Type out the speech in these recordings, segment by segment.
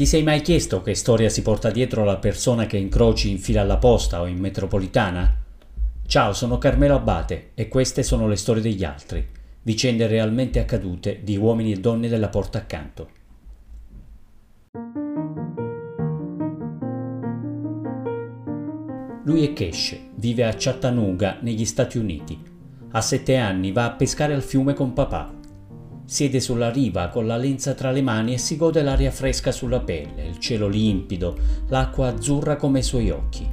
Ti sei mai chiesto che storia si porta dietro la persona che incroci in fila alla posta o in metropolitana? Ciao, sono Carmelo Abate e queste sono le storie degli altri, vicende realmente accadute di uomini e donne della porta accanto. Lui è Kesh, vive a Chattanooga, negli Stati Uniti. A sette anni va a pescare al fiume con papà. Siede sulla riva con la lenza tra le mani e si gode l'aria fresca sulla pelle, il cielo limpido, l'acqua azzurra come i suoi occhi.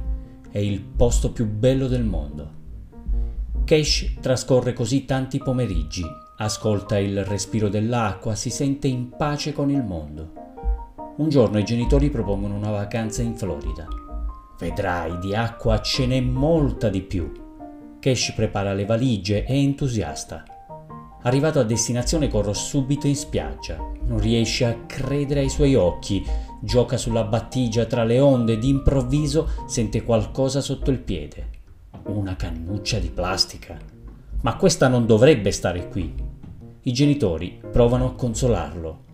È il posto più bello del mondo. Kesh trascorre così tanti pomeriggi, ascolta il respiro dell'acqua, si sente in pace con il mondo. Un giorno i genitori propongono una vacanza in Florida. Vedrai, di acqua ce n'è molta di più. Kesh prepara le valigie, è entusiasta. Arrivato a destinazione corro subito in spiaggia. Non riesce a credere ai suoi occhi. Gioca sulla battigia tra le onde e d'improvviso sente qualcosa sotto il piede. Una cannuccia di plastica. Ma questa non dovrebbe stare qui. I genitori provano a consolarlo.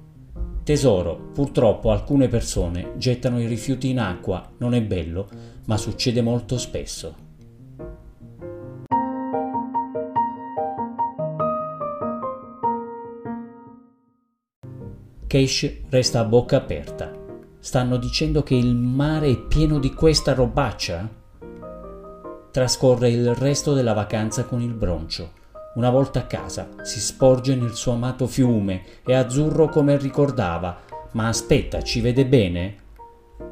Tesoro, purtroppo alcune persone gettano i rifiuti in acqua, non è bello, ma succede molto spesso. Cash resta a bocca aperta. Stanno dicendo che il mare è pieno di questa robaccia? Trascorre il resto della vacanza con il broncio una volta a casa si sporge nel suo amato fiume, è azzurro come ricordava, ma aspetta, ci vede bene?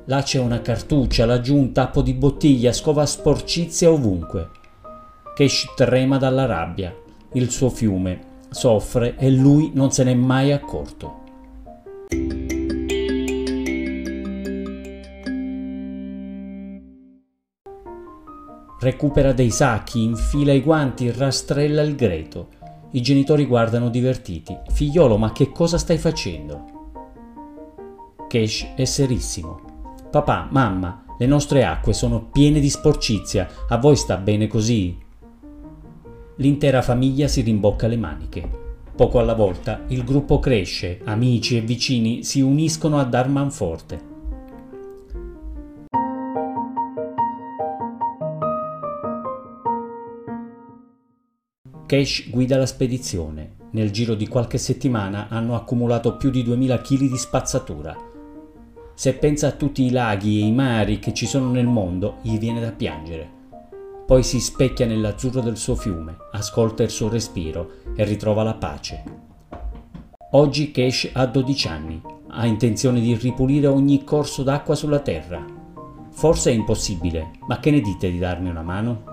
Là c'è una cartuccia, laggiù un tappo di bottiglia, scova sporcizia ovunque. Kesh trema dalla rabbia, il suo fiume soffre e lui non se n'è mai accorto. Recupera dei sacchi, infila i guanti, rastrella il greto. I genitori guardano divertiti. Figliolo, ma che cosa stai facendo? Kesh è serissimo. Papà, mamma, le nostre acque sono piene di sporcizia. A voi sta bene così? L'intera famiglia si rimbocca le maniche. Poco alla volta il gruppo cresce, amici e vicini si uniscono a dar manforte. Cash guida la spedizione. Nel giro di qualche settimana hanno accumulato più di 2000 kg di spazzatura. Se pensa a tutti i laghi e i mari che ci sono nel mondo, gli viene da piangere. Poi si specchia nell'azzurro del suo fiume, ascolta il suo respiro e ritrova la pace. Oggi Cash ha 12 anni, ha intenzione di ripulire ogni corso d'acqua sulla terra. Forse è impossibile, ma che ne dite di darmi una mano?